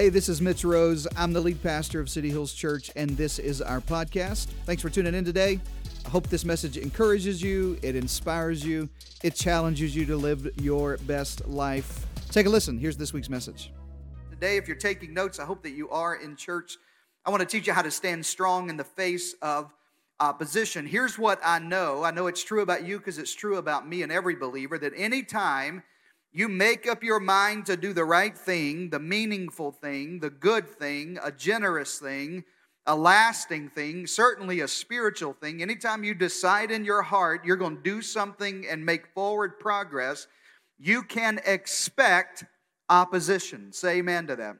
Hey, this is Mitch Rose. I'm the lead pastor of City Hills Church, and this is our podcast. Thanks for tuning in today. I hope this message encourages you, it inspires you, it challenges you to live your best life. Take a listen. Here's this week's message. Today, if you're taking notes, I hope that you are in church. I want to teach you how to stand strong in the face of opposition. Here's what I know I know it's true about you because it's true about me and every believer that anytime you make up your mind to do the right thing, the meaningful thing, the good thing, a generous thing, a lasting thing, certainly a spiritual thing. Anytime you decide in your heart you're going to do something and make forward progress, you can expect opposition. Say amen to that.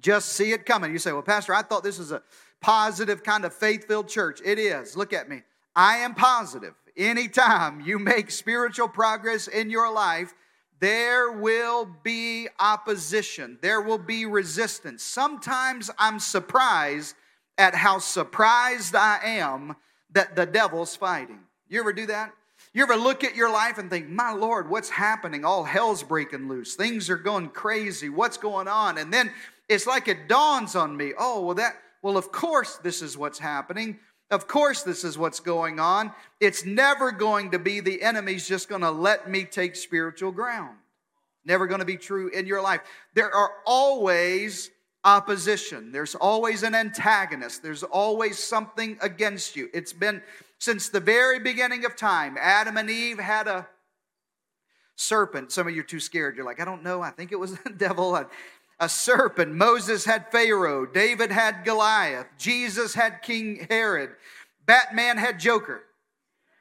Just see it coming. You say, Well, Pastor, I thought this was a positive kind of faith filled church. It is. Look at me. I am positive. Anytime you make spiritual progress in your life, there will be opposition, there will be resistance. Sometimes I'm surprised at how surprised I am that the devil's fighting. You ever do that? You ever look at your life and think, my Lord, what's happening? All hell's breaking loose. Things are going crazy. What's going on? And then it's like it dawns on me, oh, well, that, well, of course this is what's happening. Of course, this is what's going on. It's never going to be the enemy's just going to let me take spiritual ground. Never going to be true in your life. There are always opposition, there's always an antagonist, there's always something against you. It's been since the very beginning of time. Adam and Eve had a serpent. Some of you are too scared. You're like, I don't know. I think it was the devil a serpent. Moses had Pharaoh. David had Goliath. Jesus had King Herod. Batman had Joker.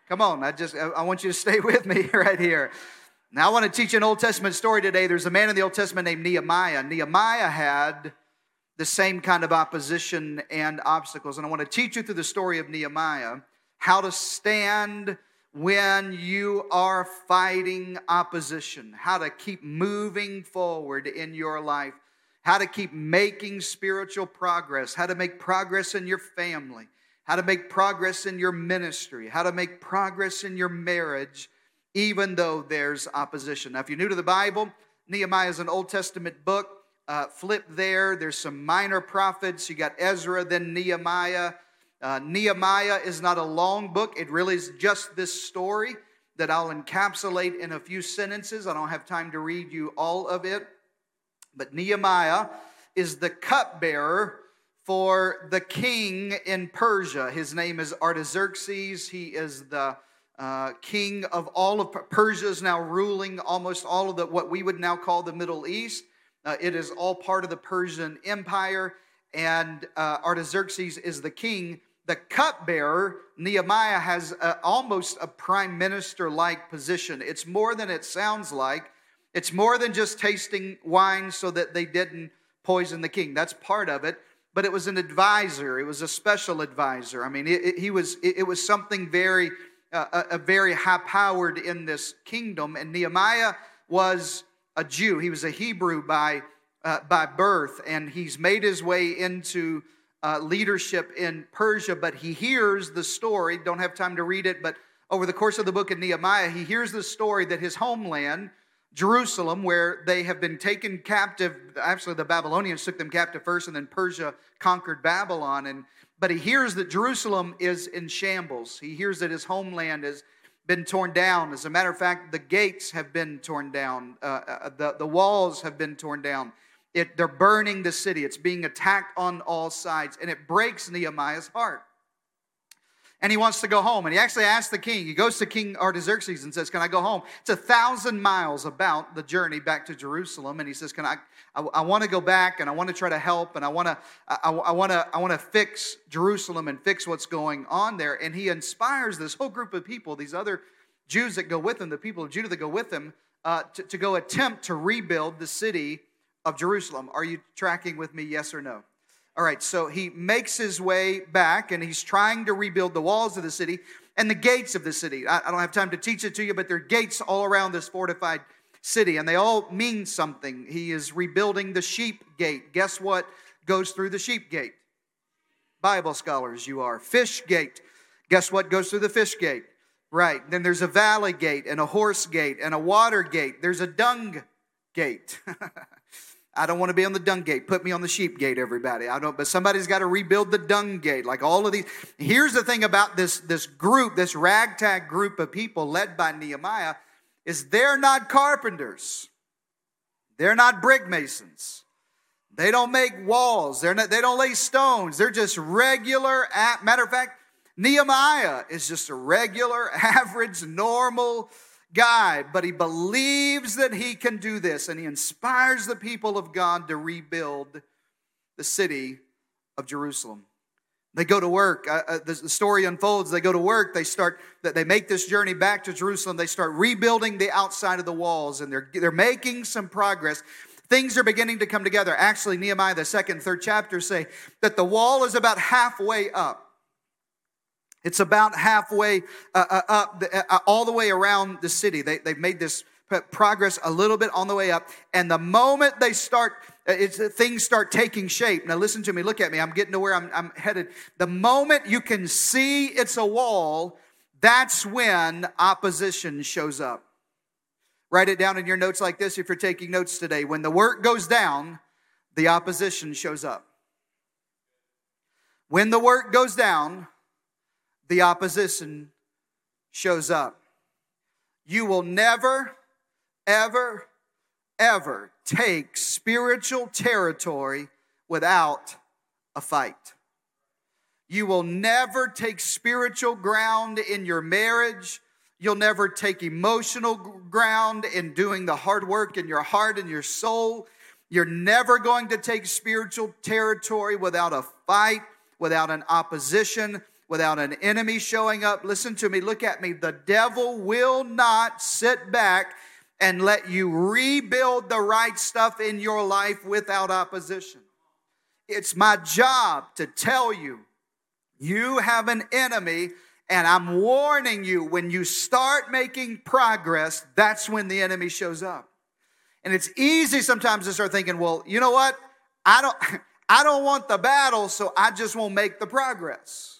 Come on, I just I want you to stay with me right here. Now I want to teach an Old Testament story today. There's a man in the Old Testament named Nehemiah. Nehemiah had the same kind of opposition and obstacles. And I want to teach you through the story of Nehemiah how to stand when you are fighting opposition, how to keep moving forward in your life how to keep making spiritual progress, how to make progress in your family, how to make progress in your ministry, how to make progress in your marriage, even though there's opposition. Now, if you're new to the Bible, Nehemiah is an Old Testament book. Uh, flip there, there's some minor prophets. You got Ezra, then Nehemiah. Uh, Nehemiah is not a long book, it really is just this story that I'll encapsulate in a few sentences. I don't have time to read you all of it. But Nehemiah is the cupbearer for the king in Persia. His name is Artaxerxes. He is the uh, king of all of Persia is now ruling almost all of the what we would now call the Middle East. Uh, it is all part of the Persian Empire, and uh, Artaxerxes is the king. The cupbearer, Nehemiah, has almost a prime minister like position. It's more than it sounds like. It's more than just tasting wine so that they didn't poison the king. That's part of it. But it was an advisor. It was a special advisor. I mean, it, it he was. It, it, was something very, uh, a, a very high powered in this kingdom. And Nehemiah was a Jew. He was a Hebrew by uh, by birth, and he's made his way into uh, leadership in Persia. But he hears the story. Don't have time to read it, but over the course of the book of Nehemiah, he hears the story that his homeland Jerusalem, where they have been taken captive. Actually, the Babylonians took them captive first, and then Persia conquered Babylon. And but he hears that Jerusalem is in shambles. He hears that his homeland has been torn down. As a matter of fact, the gates have been torn down. Uh, uh, the, the walls have been torn down. It, they're burning the city. It's being attacked on all sides, and it breaks Nehemiah's heart and he wants to go home. And he actually asks the king, he goes to King Artaxerxes and says, Can I go home? It's a thousand miles about the journey back to Jerusalem. And he says, Can I? I, I want to go back and I want to try to help and I want to I, I want to I want to fix Jerusalem and fix what's going on there. And he inspires this whole group of people, these other Jews that go with him, the people of Judah that go with him, uh, to, to go attempt to rebuild the city of Jerusalem. Are you tracking with me? Yes or no? All right, so he makes his way back and he's trying to rebuild the walls of the city and the gates of the city. I, I don't have time to teach it to you, but there are gates all around this fortified city and they all mean something. He is rebuilding the sheep gate. Guess what goes through the sheep gate? Bible scholars, you are. Fish gate. Guess what goes through the fish gate? Right. Then there's a valley gate and a horse gate and a water gate. There's a dung gate. I don't want to be on the dung gate. Put me on the sheep gate, everybody. I don't, but somebody's got to rebuild the dung gate. Like all of these. Here's the thing about this, this group, this ragtag group of people led by Nehemiah, is they're not carpenters. They're not brick masons. They don't make walls. They're not, they don't lay stones. They're just regular. Matter of fact, Nehemiah is just a regular, average, normal guy, but he believes that he can do this and he inspires the people of God to rebuild the city of Jerusalem. They go to work. Uh, uh, the, the, story unfolds. They go to work. They start. They make this journey back to Jerusalem. They start rebuilding the outside of the walls, and they're they're making some progress. Things are beginning to come together. Actually, Nehemiah, the second, third chapter say that the wall is about halfway up. It's about halfway uh, uh, up, uh, uh, all the way around the city. They, they've made this progress a little bit on the way up. And the moment they start, uh, things start taking shape. Now, listen to me, look at me. I'm getting to where I'm, I'm headed. The moment you can see it's a wall, that's when opposition shows up. Write it down in your notes like this if you're taking notes today. When the work goes down, the opposition shows up. When the work goes down, the opposition shows up. You will never, ever, ever take spiritual territory without a fight. You will never take spiritual ground in your marriage. You'll never take emotional ground in doing the hard work in your heart and your soul. You're never going to take spiritual territory without a fight, without an opposition, without an enemy showing up. Listen to me, look at me. The devil will not sit back and let you rebuild the right stuff in your life without opposition. It's my job to tell you, you have an enemy, and I'm warning you when you start making progress, that's when the enemy shows up. And it's easy sometimes to start thinking, well, you know what? I don't I don't want the battle, so I just won't make the progress.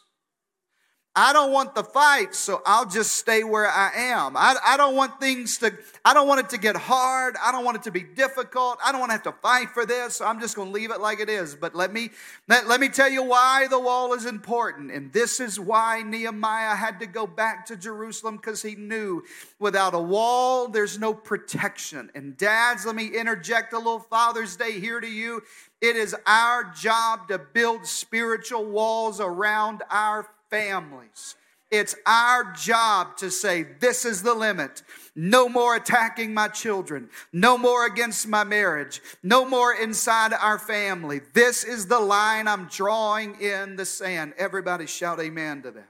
I don't want the fight, so I'll just stay where I am. I, I don't want things to, I don't want it to get hard. I don't want it to be difficult. I don't want to have to fight for this. So I'm just going to leave it like it is. But let me, let, let me tell you why the wall is important. And this is why Nehemiah had to go back to Jerusalem because he knew without a wall, there's no protection. And dads, let me interject a little Father's Day here to you. It is our job to build spiritual walls around our families. It's our job to say, This is the limit. No more attacking my children. No more against my marriage. No more inside our family. This is the line I'm drawing in the sand. Everybody shout amen to them.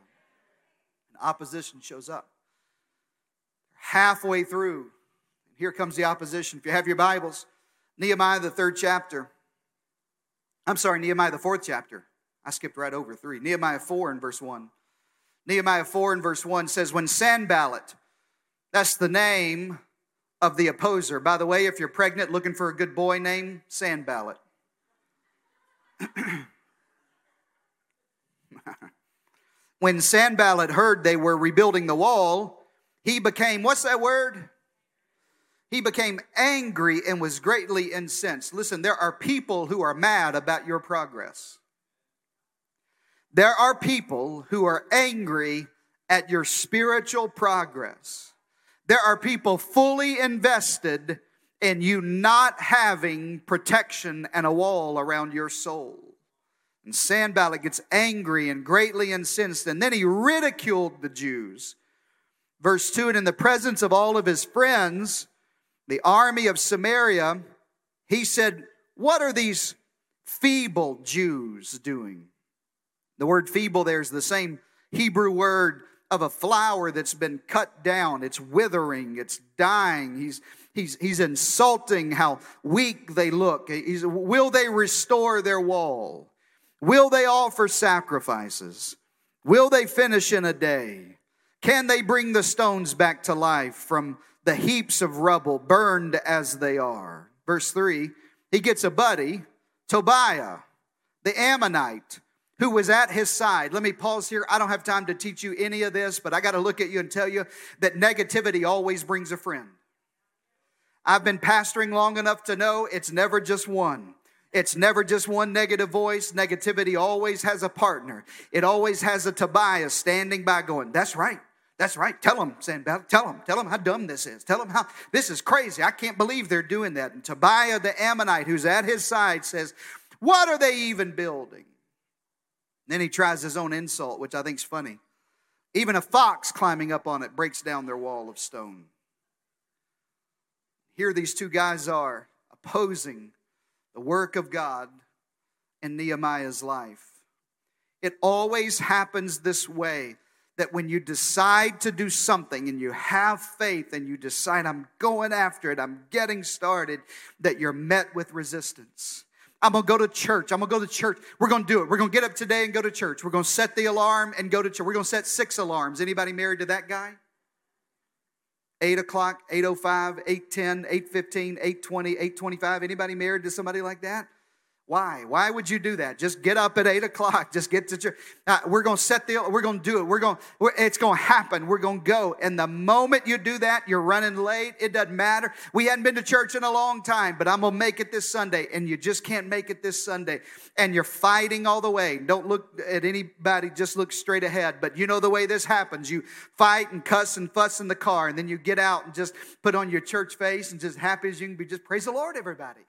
And opposition shows up. Halfway through, here comes the opposition. If you have your Bibles, Nehemiah, the third chapter. I'm sorry, Nehemiah, the fourth chapter. I skipped right over three. Nehemiah 4 and verse 1. Nehemiah 4 and verse 1 says, When Sanballat, that's the name of the opposer. By the way, if you're pregnant looking for a good boy name, Sanballat. when Sanballat heard they were rebuilding the wall, he became, what's that word? He became angry and was greatly incensed. Listen, there are people who are mad about your progress. There are people who are angry at your spiritual progress. There are people fully invested in you not having protection and a wall around your soul. And Sanballat gets angry and greatly incensed, and then he ridiculed the Jews. Verse 2 And in the presence of all of his friends, the army of Samaria, he said, What are these feeble Jews doing? The word feeble there is the same Hebrew word of a flower that's been cut down. It's withering, it's dying. He's, he's, he's insulting how weak they look. He's, will they restore their wall? Will they offer sacrifices? Will they finish in a day? Can they bring the stones back to life from the heaps of rubble, burned as they are? Verse 3 he gets a buddy, Tobiah, the Ammonite who was at his side. Let me pause here. I don't have time to teach you any of this, but I got to look at you and tell you that negativity always brings a friend. I've been pastoring long enough to know it's never just one. It's never just one negative voice. Negativity always has a partner. It always has a Tobias standing by going, That's right. That's right. Tell them, Sanballat. Tell them. Tell them how dumb this is. Tell them how this is crazy. I can't believe they're doing that. And Tobiah the Ammonite, who's at his side, says, What are they even building? Then he tries his own insult, which I think is funny. Even a fox climbing up on it breaks down their wall of stone. Here these two guys are opposing the work of God in Nehemiah's life. It always happens this way that when you decide to do something and you have faith and you decide, I'm going after it, I'm getting started, that you're met with resistance. I'm gonna go to church. I'm gonna go to church. We're gonna do it. We're gonna get up today and go to church. We're gonna set the alarm and go to church. We're gonna set six alarms. Anybody married to that guy? 8 o'clock, 8.05, 8.10, 8.15, 8.20, 8.25. Anybody married to somebody like that? Why? Why would you do that? Just get up at eight o'clock. Just get to church. Uh, we're going to set the. We're going to do it. We're going. It's going to happen. We're going to go. And the moment you do that, you're running late. It doesn't matter. We hadn't been to church in a long time, but I'm going to make it this Sunday, and you just can't make it this Sunday, and you're fighting all the way. Don't look at anybody. Just look straight ahead. But you know the way this happens. You fight and cuss and fuss in the car, and then you get out and just put on your church face and just happy as you can be. Just praise the Lord, everybody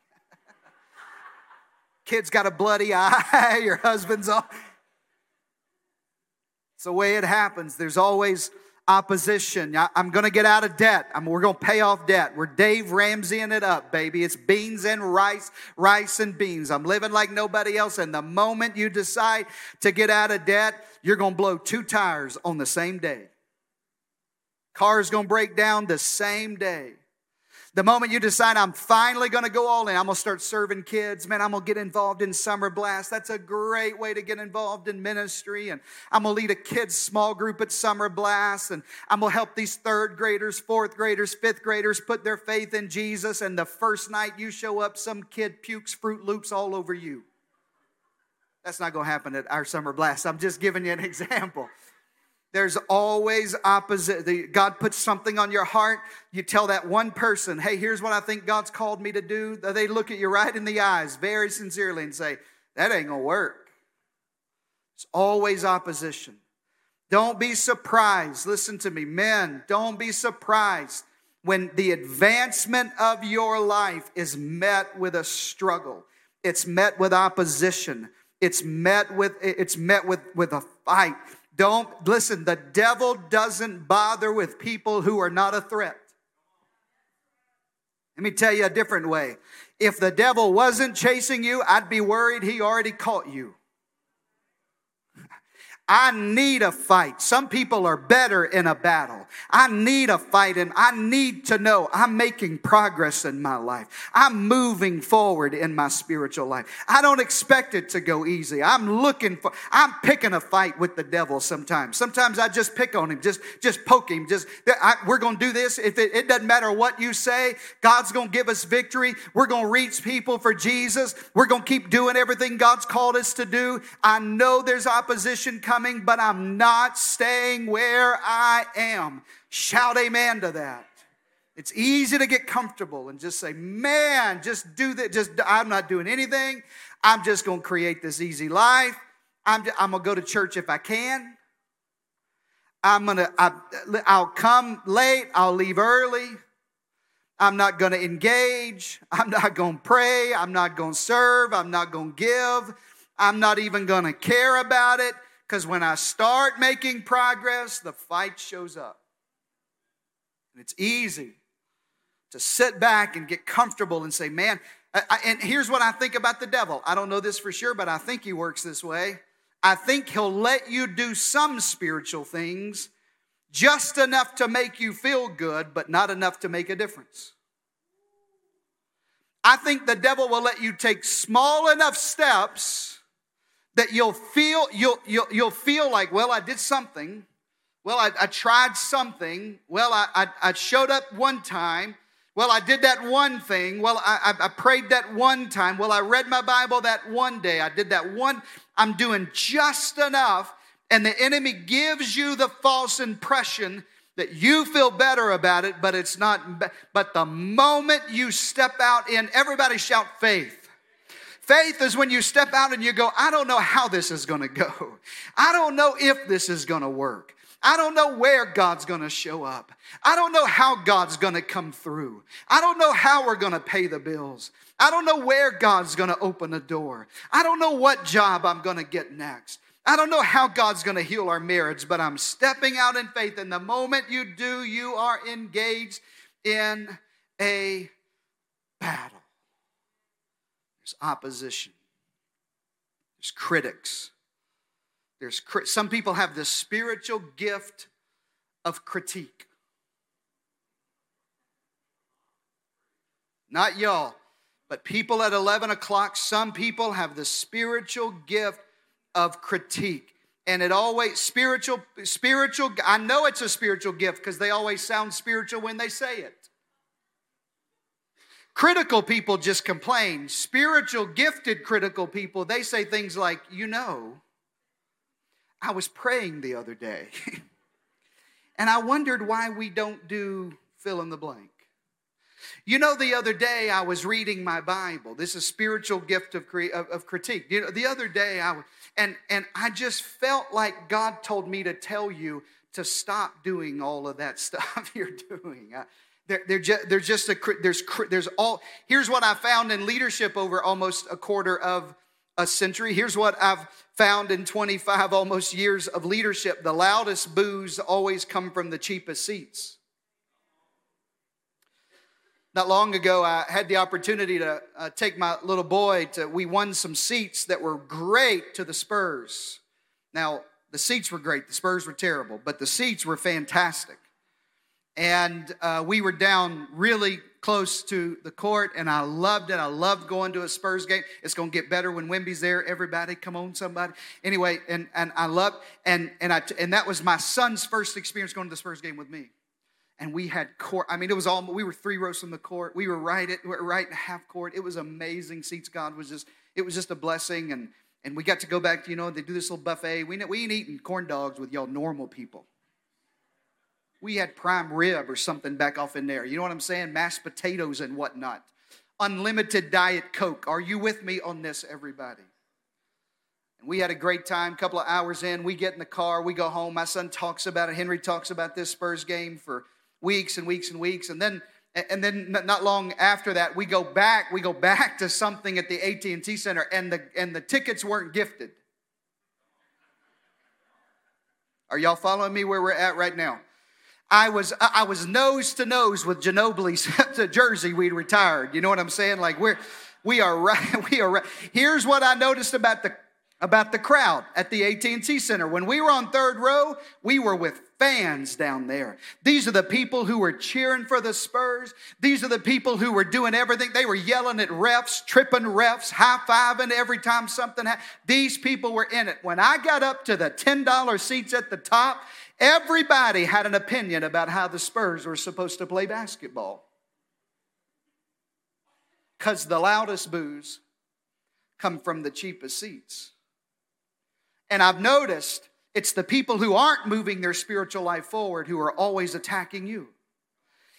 kid's got a bloody eye, your husband's all. It's the way it happens. There's always opposition. I'm going to get out of debt. I'm, we're going to pay off debt. We're Dave Ramseying it up, baby. It's beans and rice, rice and beans. I'm living like nobody else. And the moment you decide to get out of debt, you're going to blow two tires on the same day. Car's going to break down the same day. The moment you decide, I'm finally going to go all in, I'm going to start serving kids, man, I'm going to get involved in Summer Blast. That's a great way to get involved in ministry. And I'm going to lead a kids' small group at Summer Blast. And I'm going to help these third graders, fourth graders, fifth graders put their faith in Jesus. And the first night you show up, some kid pukes Froot Loops all over you. That's not going to happen at our Summer Blast. I'm just giving you an example. There's always opposite. God puts something on your heart. You tell that one person, hey, here's what I think God's called me to do. They look at you right in the eyes very sincerely and say, that ain't going to work. It's always opposition. Don't be surprised. Listen to me, men, don't be surprised when the advancement of your life is met with a struggle. It's met with opposition. It's met with it's met with, with a fight. Don't listen, the devil doesn't bother with people who are not a threat. Let me tell you a different way. If the devil wasn't chasing you, I'd be worried he already caught you. I need a fight. Some people are better in a battle. I need a fight and I need to know I'm making progress in my life. I'm moving forward in my spiritual life. I don't expect it to go easy. I'm looking for, I'm picking a fight with the devil sometimes. Sometimes I just pick on him, just, just poke him. Just, I, we're going to do this. If it, it doesn't matter what you say, God's going to give us victory. We're going to reach people for Jesus. We're going to keep doing everything God's called us to do. I know there's opposition coming coming, but I'm not staying where I am. Shout amen to that. It's easy to get comfortable and just say, man, just do that. Just, I'm not doing anything. I'm just going to create this easy life. I'm, I'm going to go to church if I can. I'm going to, I'll come late. I'll leave early. I'm not going to engage. I'm not going to pray. I'm not going to serve. I'm not going to give. I'm not even going to care about it. Because when I start making progress, the fight shows up. And it's easy to sit back and get comfortable and say, man, I, and here's what I think about the devil. I don't know this for sure, but I think he works this way. I think he'll let you do some spiritual things just enough to make you feel good, but not enough to make a difference. I think the devil will let you take small enough steps that you'll feel you'll, you'll, you'll feel like well i did something. Well i, I tried something. Well I, I, I, showed up one time. Well i did that one thing. Well I, I prayed that one time. Well i read my bible that one day. I did that one. I'm doing just enough. And the enemy gives you the false impression that you feel better about it, but it's not. But the moment you step out in, everybody shout faith. Faith is when you step out and you go, I don't know how this is going to go. I don't know if this is going to work. I don't know where God's going to show up. I don't know how God's going to come through. I don't know how we're going to pay the bills. I don't know where God's going to open a door. I don't know what job I'm going to get next. I don't know how God's going to heal our marriage, but I'm stepping out in faith. And the moment you do, you are engaged in a battle. There's opposition, there's critics. There's some people have the spiritual gift of critique. Not y'all, but people at 11 o'clock, some people have the spiritual gift of critique. And it always, spiritual, spiritual, I know it's a spiritual gift because they always sound spiritual when they say it. Critical people just complain. Spiritual, gifted, critical people, they say things like, you know, I was praying the other day, and I wondered why we don't do fill in the blank. You know, the other day I was reading my Bible. This is spiritual gift of, of, of critique. You know, the other day I was, and and I just felt like God told me to tell you to stop doing all of that stuff you're doing. Uh, they're, they're just, there's just a there's there's all. Here's what I found in leadership over almost a quarter of a century. Here's what I've found in 25 almost years of leadership: the loudest boos always come from the cheapest seats. Not long ago, I had the opportunity to uh, take my little boy to, we won some seats that were great to the Spurs. Now, the seats were great, the Spurs were terrible, but the seats were fantastic. And uh, we were down really close to the court, and I loved it. I loved going to a Spurs game. It's going to get better when Wemby's there. Everybody, come on, somebody. Anyway, and, and I loved, and, and, I, and that was my son's first experience going to the Spurs game with me and we had court. I mean, it was all we were three rows from the court. We were right at right in half court. It was amazing. Seats God was just it was just a blessing, and and we got to go back. To, you know, they do this little buffet. We we ain't eating corn dogs with y'all normal people. We had prime rib or something back off in there. You know what I'm saying? Mashed potatoes and whatnot. Unlimited diet coke. Are you with me on this, everybody? And we had a great time. A couple of hours in, we get in the car, we go home. My son talks about it. Henry talks about this Spurs game for weeks and weeks and weeks. And then and then not long after that we go back we go back to something at the AT&T center and the and the tickets weren't gifted are y'all following me where we're at right now I was I was nose to nose with Ginobili's to Jersey we'd retired you know what I'm saying like we're we are right we are right here's what I noticed about the about the crowd at the AT&T Center. When we were on third row, we were with fans down there. These are the people who were cheering for the Spurs. These are the people who were doing everything. They were yelling at refs, tripping refs, high-fiving every time something happened. These people were in it. When I got up to the $10 seats at the top, everybody had an opinion about how the Spurs were supposed to play basketball. Because the loudest boos come from the cheapest seats. And I've noticed it's the people who aren't moving their spiritual life forward who are always attacking you.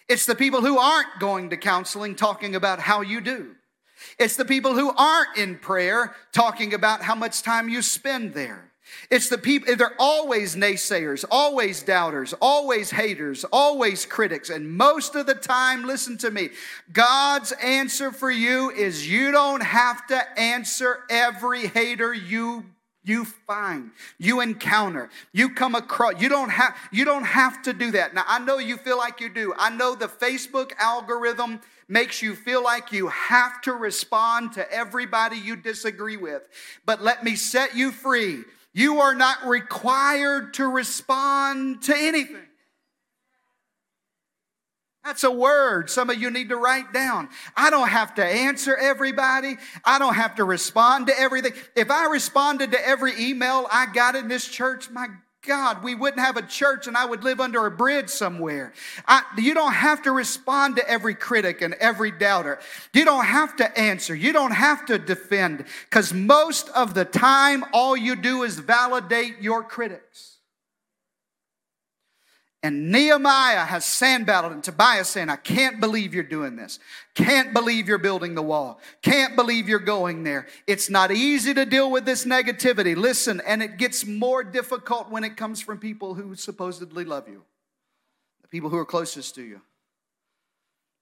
It's the people who aren't going to counseling talking about how you do. It's the people who aren't in prayer talking about how much time you spend there. It's the people, they're always naysayers, always doubters, always haters, always critics. And most of the time, listen to me, God's answer for you is you don't have to answer every hater you you find you encounter. You come across you don't have you don't have to do that. Now i know you feel like you do. I know the facebook algorithm makes you feel like you have to respond to everybody you disagree with. But let me set you free you are not required to respond to anything that's a word some of you need to write down. I don't have to answer everybody. I don't have to respond to everything. If I responded to every email I got in this church, my God, we wouldn't have a church and I would live under a bridge somewhere. I, you don't have to respond to every critic and every doubter. You don't have to answer. You don't have to defend because most of the time, all you do is validate your critics. And Nehemiah has Sanballat and Tobiah saying, I can't believe you're doing this. Can't believe you're building the wall. Can't believe you're going there. It's not easy to deal with this negativity. Listen, and it gets more difficult when it comes from people who supposedly love you, the people who are closest to you.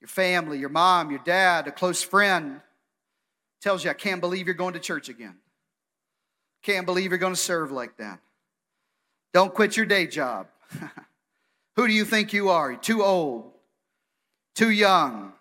Your family, your mom, your dad, a close friend tells you, I can't believe you're going to church again. Can't believe you're going to serve like that. Don't quit your day job. Who do you think you are? Too old, too young.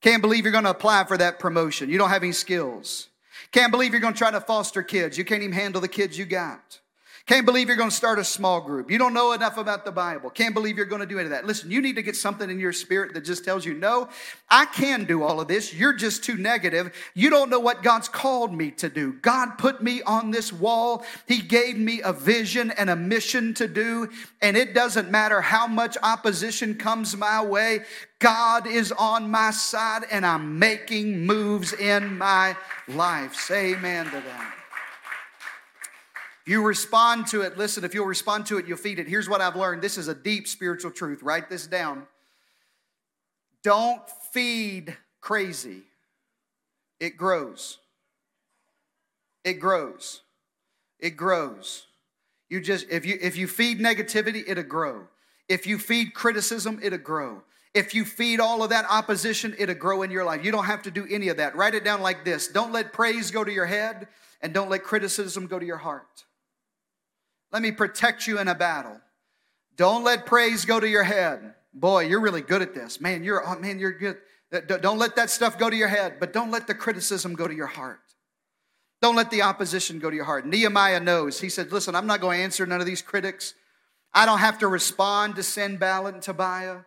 Can't believe you're going to apply for that promotion. You don't have any skills. Can't believe you're going to try to foster kids. You can't even handle the kids you got. Can't believe you're going to start a small group. You don't know enough about the Bible. Can't believe you're going to do any of that. Listen, you need to get something in your spirit that just tells you, no, I can do all of this. You're just too negative. You don't know what God's called me to do. God put me on this wall. He gave me a vision and a mission to do. And it doesn't matter how much opposition comes my way. God is on my side and I'm making moves in my life. Say amen to that. You respond to it. Listen, if you'll respond to it, you'll feed it. Here's what I've learned. This is a deep spiritual truth. Write this down. Don't feed crazy, it grows. It grows. It grows. You just if you if you feed negativity, it'll grow. If you feed criticism, it'll grow. If you feed all of that opposition, it'll grow in your life. You don't have to do any of that. Write it down like this. Don't let praise go to your head and don't let criticism go to your heart. Let me protect you in a battle. Don't let praise go to your head. Boy, you're really good at this. Man, you're oh, man, you're good. Don't let that stuff go to your head, but don't let the criticism go to your heart. Don't let the opposition go to your heart. Nehemiah knows. He said, Listen, I'm not going to answer none of these critics. I don't have to respond to Sanballat and Tobiah.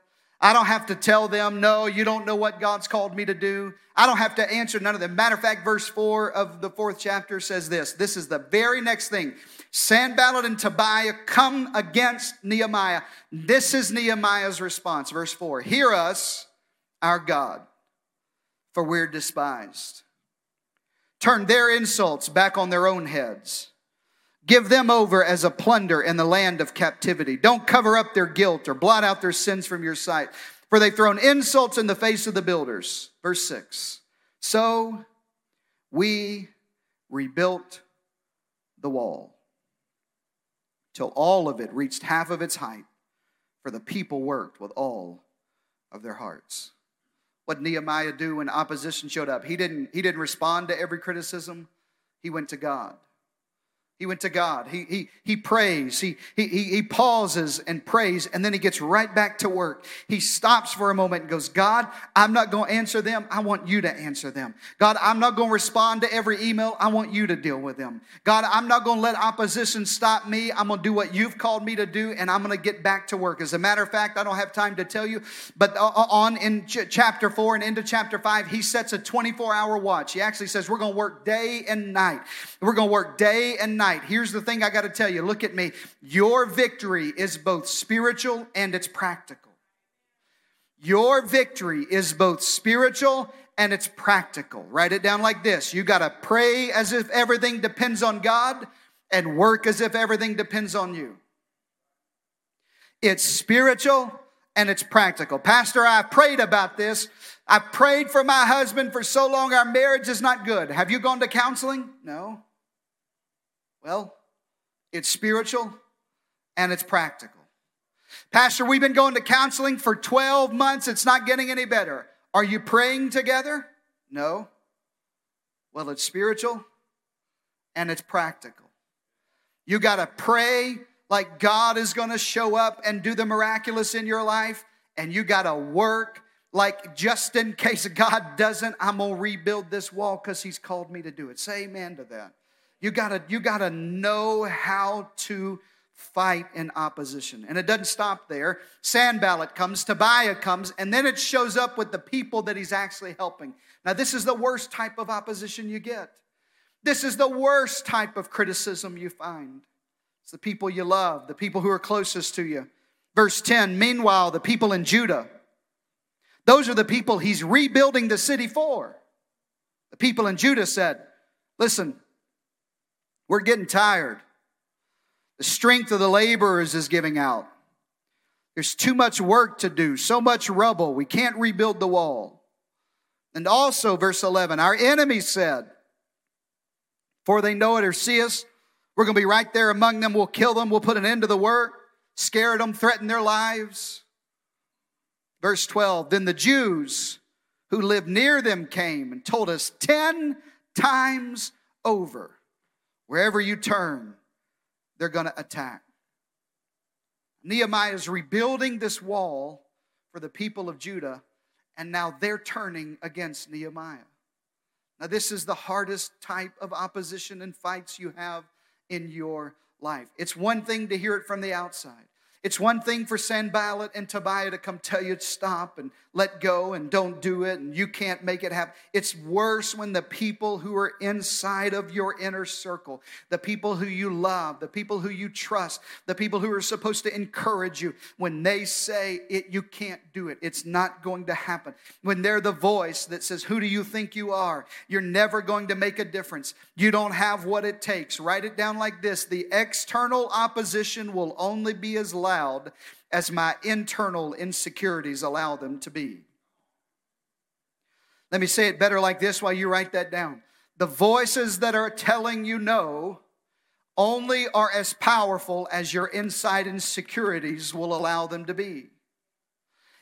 I don't have to tell them, no, you don't know what God's called me to do. I don't have to answer none of them. Matter of fact, verse 4 of the fourth chapter says this. This is the very next thing. Sanballat and Tobiah come against Nehemiah. This is Nehemiah's response. Verse 4 Hear us, our God, for we're despised. Turn their insults back on their own heads. Give them over as a plunder in the land of captivity. Don't cover up their guilt or blot out their sins from your sight, for they've thrown insults in the face of the builders. Verse 6 So we rebuilt the wall till all of it reached half of its height, for the people worked with all of their hearts. What Nehemiah do when opposition showed up? He didn't, he didn't respond to every criticism. He went to God. He went to God. He, he, he prays. He, he, he pauses and prays, and then he gets right back to work. He stops for a moment and goes, God, I'm not going to answer them. I want you to answer them. God, I'm not going to respond to every email. I want you to deal with them. God, I'm not going to let opposition stop me. I'm going to do what you've called me to do, and I'm going to get back to work. As a matter of fact, I don't have time to tell you, but uh, uh, on in ch- chapter four and into chapter five, he sets a 24 hour watch. He actually says, We're going to work day and night. We're going to work day and night tonight, here's the thing I got to tell you. Look at me. Your victory is both spiritual and it's practical. Your victory is both spiritual and it's practical. Write it down like this You got to pray as if everything depends on God and work as if everything depends on you. It's spiritual and it's practical. Pastor, I prayed about this. I prayed for my husband for so long, our marriage is not good. Have you gone to counseling? No. Well, it's spiritual and it's practical. Pastor, we've been going to counseling for 12 months. It's not getting any better. Are you praying together? No. Well, it's spiritual and it's practical. You got to pray like God is going to show up and do the miraculous in your life, and you got to work like just in case God doesn't, I'm going to rebuild this wall because He's called me to do it. Say amen to that. You gotta, you gotta know how to fight in opposition. And it doesn't stop there. Sanballat comes, Tobiah comes, and then it shows up with the people that he's actually helping. Now, this is the worst type of opposition you get. This is the worst type of criticism you find. It's the people you love, the people who are closest to you. Verse 10 Meanwhile, the people in Judah, those are the people he's rebuilding the city for. The people in Judah said, Listen, we're getting tired. The strength of the laborers is giving out. There's too much work to do, so much rubble. We can't rebuild the wall. And also, verse 11, our enemies said, For they know it or see us, we're going to be right there among them. We'll kill them. We'll put an end to the work, scare them, threaten their lives. Verse 12, then the Jews who lived near them came and told us 10 times over, wherever you turn, they're going to attack. Nehemiah is rebuilding this wall for the people of Judah, and now they're turning against Nehemiah. Now, this is the hardest type of opposition and fights you have in your life. It's one thing to hear it from the outside. It's one thing for Sanballat and Tobiah to come tell you to stop and let go and don't do it and you can't make it happen. It's worse when the people who are inside of your inner circle, the people who you love, the people who you trust, the people who are supposed to encourage you, when they say it, you can't do it. It's not going to happen. When they're the voice that says, Who do you think you are? You're never going to make a difference. You don't have what it takes. Write it down like this the external opposition will only be as loud as my internal insecurities allow them to be. Let me say it better like this while you write that down. The voices that are telling you no only are as powerful as your inside insecurities will allow them to be.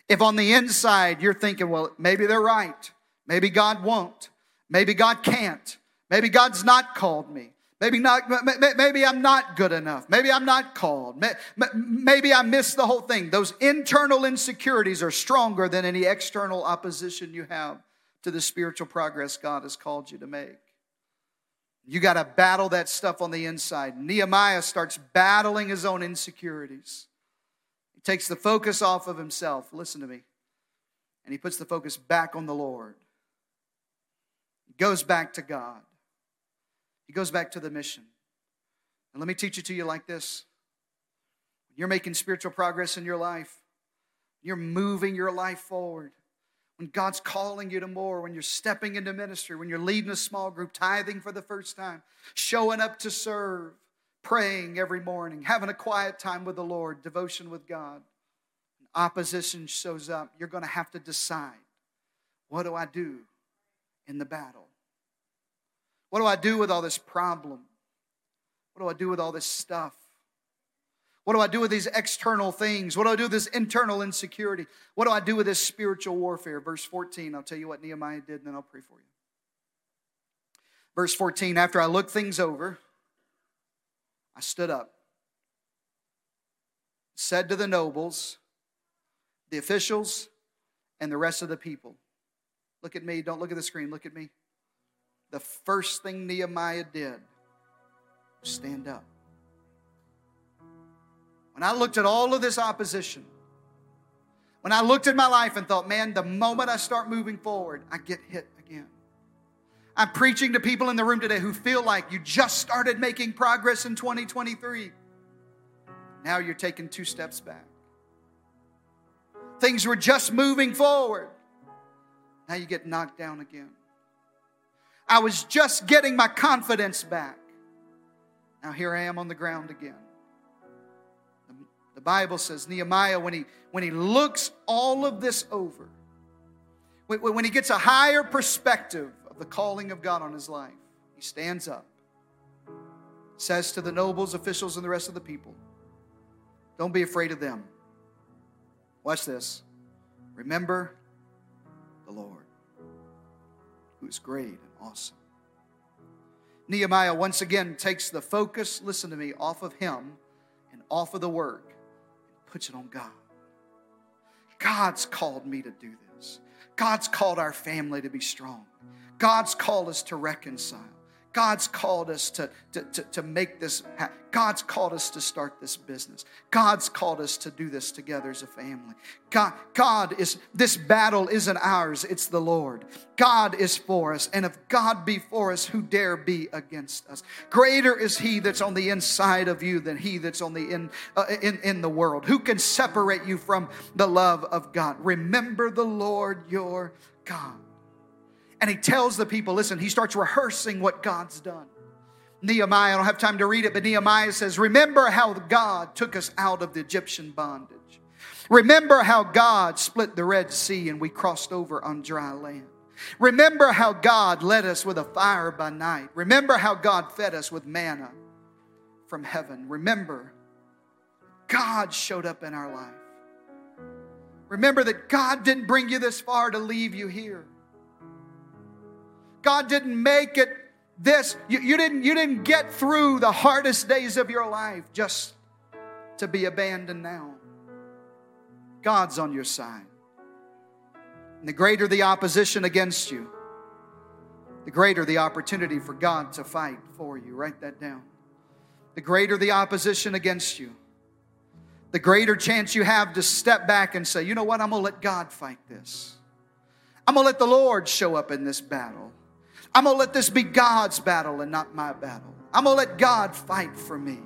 If on the inside you're thinking, well, maybe they're right, maybe God won't, maybe God can't, maybe God's not called me, Maybe not, maybe I'm not good enough. Maybe I'm not called. Maybe I missed the whole thing. Those internal insecurities are stronger than any external opposition you have to the spiritual progress God has called you to make. You got to battle that stuff on the inside. Nehemiah starts battling his own insecurities. He takes the focus off of himself. Listen to me. And he puts the focus back on the Lord. He goes back to God. He goes back to the mission. And let me teach it to you like this. When you're making spiritual progress in your life. You're moving your life forward. When God's calling you to more, when you're stepping into ministry, when you're leading a small group, tithing for the first time, showing up to serve, praying every morning, having a quiet time with the Lord, devotion with God, opposition shows up, you're going to have to decide what do I do in the battle? What do I do with all this problem? What do I do with all this stuff? What do I do with these external things? What do I do with this internal insecurity? What do I do with this spiritual warfare? Verse 14, I'll tell you what Nehemiah did and then I'll pray for you. Verse 14, after I looked things over, I stood up, said to the nobles, the officials, and the rest of the people, Look at me, don't look at the screen, look at me the first thing Nehemiah did was stand up. When I looked at all of this opposition, when I looked at my life and thought, man, the moment I start moving forward, I get hit again. I'm preaching to people in the room today who feel like you just started making progress in 2023. Now you're taking two steps back. Things were just moving forward. Now you get knocked down again. I was just getting my confidence back. Now here I am on the ground again. The Bible says Nehemiah, when he, when he looks all of this over, when he gets a higher perspective of the calling of God on his life, he stands up, says to the nobles, officials, and the rest of the people, Don't be afraid of them. Watch this. Remember the Lord, is great and awesome. Nehemiah once again takes the focus, listen to me, off of him and off of the work and puts it on God. God's called me to do this. God's called our family to be strong. God's called us to reconcile. God's called us to, to, to, to make this happen. God's called us to start this business. God's called us to do this together as a family. God, God is, this battle isn't ours, it's the Lord. God is for us. And if God be for us, who dare be against us? Greater is He that's on the inside of you than He that's on the in, uh, in, in the world. Who can separate you from the love of God? Remember the Lord your God. And he tells the people, listen, he starts rehearsing what God's done. Nehemiah, I don't have time to read it, but Nehemiah says, Remember how God took us out of the Egyptian bondage. Remember how God split the Red Sea and we crossed over on dry land. Remember how God led us with a fire by night. Remember how God fed us with manna from heaven. Remember, God showed up in our life. Remember that God didn't bring you this far to leave you here. God didn't make it this. You, you, didn't, you didn't get through the hardest days of your life just to be abandoned now. God's on your side. And the greater the opposition against you, the greater the opportunity for God to fight for you. Write that down. The greater the opposition against you, the greater chance you have to step back and say, you know what, I'm going to let God fight this. I'm going to let the Lord show up in this battle. I'm going to let this be God's battle and not my battle. I'm going to let God fight for me.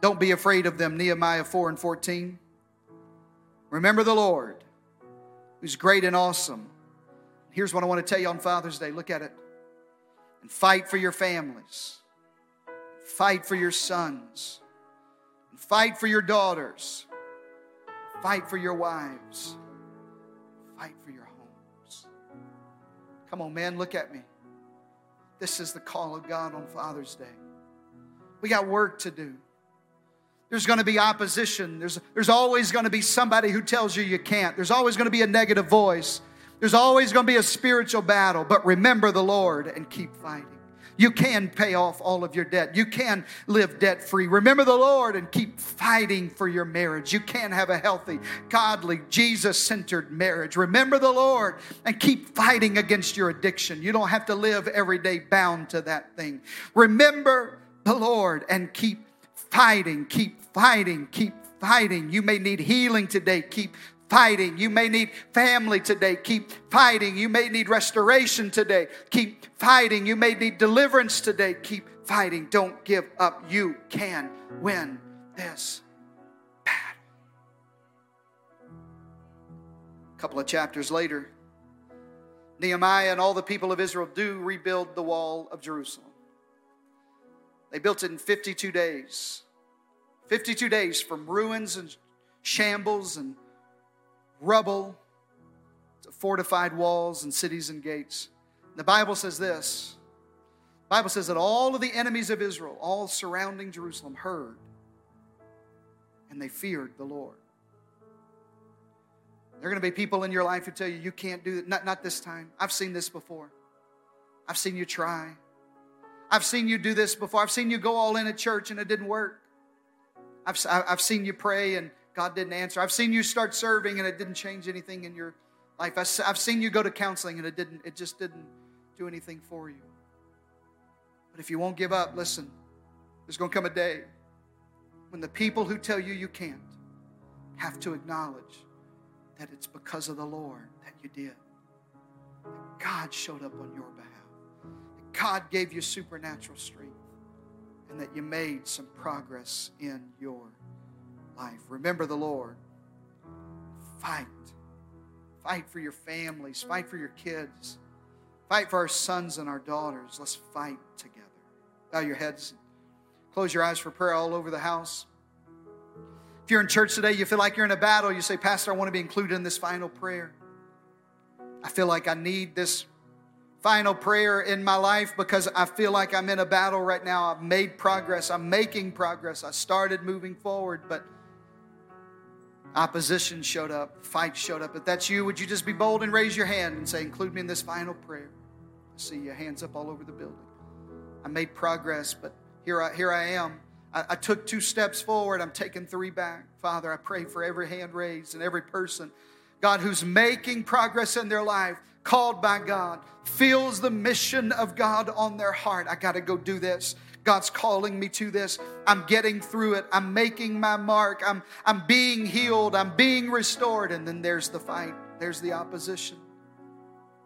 Don't be afraid of them, Nehemiah 4 and 14. Remember the Lord, who's great and awesome. Here's what I want to tell you on Father's Day look at it. And fight for your families, fight for your sons, fight for your daughters, fight for your wives, fight for your. Come on, man, look at me. This is the call of God on Father's Day. We got work to do. There's going to be opposition. There's, there's always going to be somebody who tells you you can't. There's always going to be a negative voice. There's always going to be a spiritual battle. But remember the Lord and keep fighting. You can pay off all of your debt. You can live debt free. Remember the Lord and keep fighting for your marriage. You can have a healthy, godly, Jesus centered marriage. Remember the Lord and keep fighting against your addiction. You don't have to live every day bound to that thing. Remember the Lord and keep fighting. Keep fighting. Keep fighting. You may need healing today. Keep fighting. You may need family today. Keep fighting. You may need restoration today. Keep fighting. You may need deliverance today. Keep fighting. Don't give up. You can win this battle. A couple of chapters later, Nehemiah and all the people of Israel do rebuild the wall of Jerusalem. They built it in 52 days. 52 days from ruins and shambles and rubble to fortified walls and cities and gates. The Bible says this. The Bible says that all of the enemies of Israel, all surrounding Jerusalem, heard and they feared the Lord. There are going to be people in your life who tell you, you can't do it. Not, not this time. I've seen this before. I've seen you try. I've seen you do this before. I've seen you go all in at church and it didn't work. I've, I've seen you pray and God didn't answer. I've seen you start serving and it didn't change anything in your life. I've seen you go to counseling and it didn't, it just didn't do anything for you. But if you won't give up, listen, there's going to come a day when the people who tell you you can't have to acknowledge that it's because of the Lord that you did. That God showed up on your behalf. That God gave you supernatural strength and that you made some progress in your life. Remember the Lord. Fight. Fight for your families. Fight for your kids. Fight for our sons and our daughters. Let's fight together. Bow your heads. Close your eyes for prayer all over the house. If you're in church today, you feel like you're in a battle, you say, Pastor, I want to be included in this final prayer. I feel like I need this final prayer in my life because I feel like I'm in a battle right now. I've made progress. I'm making progress. I started moving forward, but opposition showed up, fight showed up. If that's you, would you just be bold and raise your hand and say, Include me in this final prayer? I see your hands up all over the building. I made progress, but here I, here I am. I, I took two steps forward. I'm taking three back. Father, I pray for every hand raised and every person, God, who's making progress in their life called by God, feels the mission of God on their heart. I got to go do this. God's calling me to this. I'm getting through it. I'm making my mark. I'm, I'm being healed. I'm being restored. And then there's the fight, there's the opposition,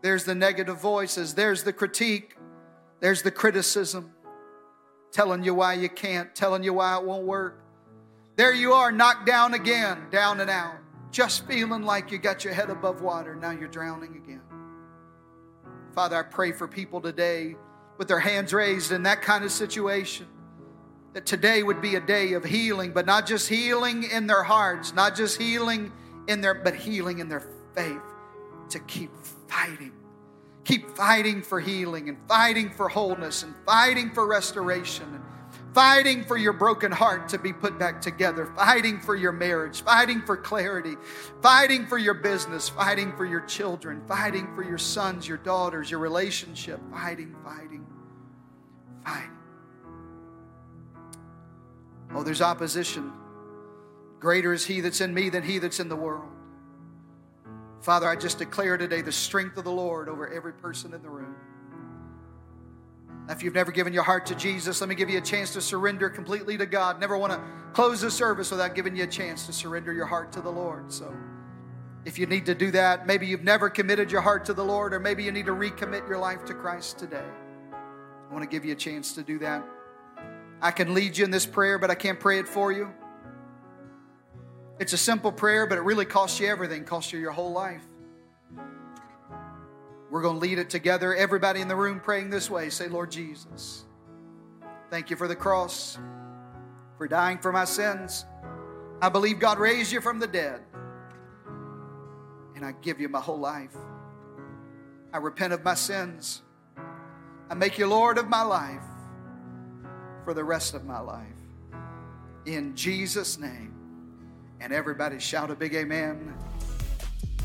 there's the negative voices, there's the critique, there's the criticism, telling you why you can't, telling you why it won't work. There you are, knocked down again, down and out, just feeling like you got your head above water. Now you're drowning again. Father, I pray for people today with their hands raised in that kind of situation. that today would be a day of healing, but not just healing in their hearts, not just healing in their, but healing in their faith to keep fighting. Keep fighting for healing and fighting for wholeness and fighting for restoration fighting for your broken heart to be put back together, fighting for your marriage, fighting for clarity, fighting for your business, fighting for your children, fighting for your sons, your daughters, your relationship, fighting, fighting, fighting. Oh, there's opposition. Greater is he that's in me than he that's in the world. Father, I just declare today the strength of the Lord over every person in the room. If you've never given your heart to Jesus, let me give you a chance to surrender completely to God. Never want to close the service without giving you a chance to surrender your heart to the Lord. So, if you need to do that, maybe you've never committed your heart to the Lord, or maybe you need to recommit your life to Christ today. I want to give you a chance to do that. I can lead you in this prayer, but I can't pray it for you. It's a simple prayer, but it really costs you everything, costs you your whole life. We're going to lead it together. Everybody in the room praying this way say, Lord Jesus, thank you for the cross, for dying for my sins. I believe God raised you from the dead, and I give you my whole life. I repent of my sins. I make you Lord of my life for the rest of my life. In Jesus' name. And everybody shout a big amen.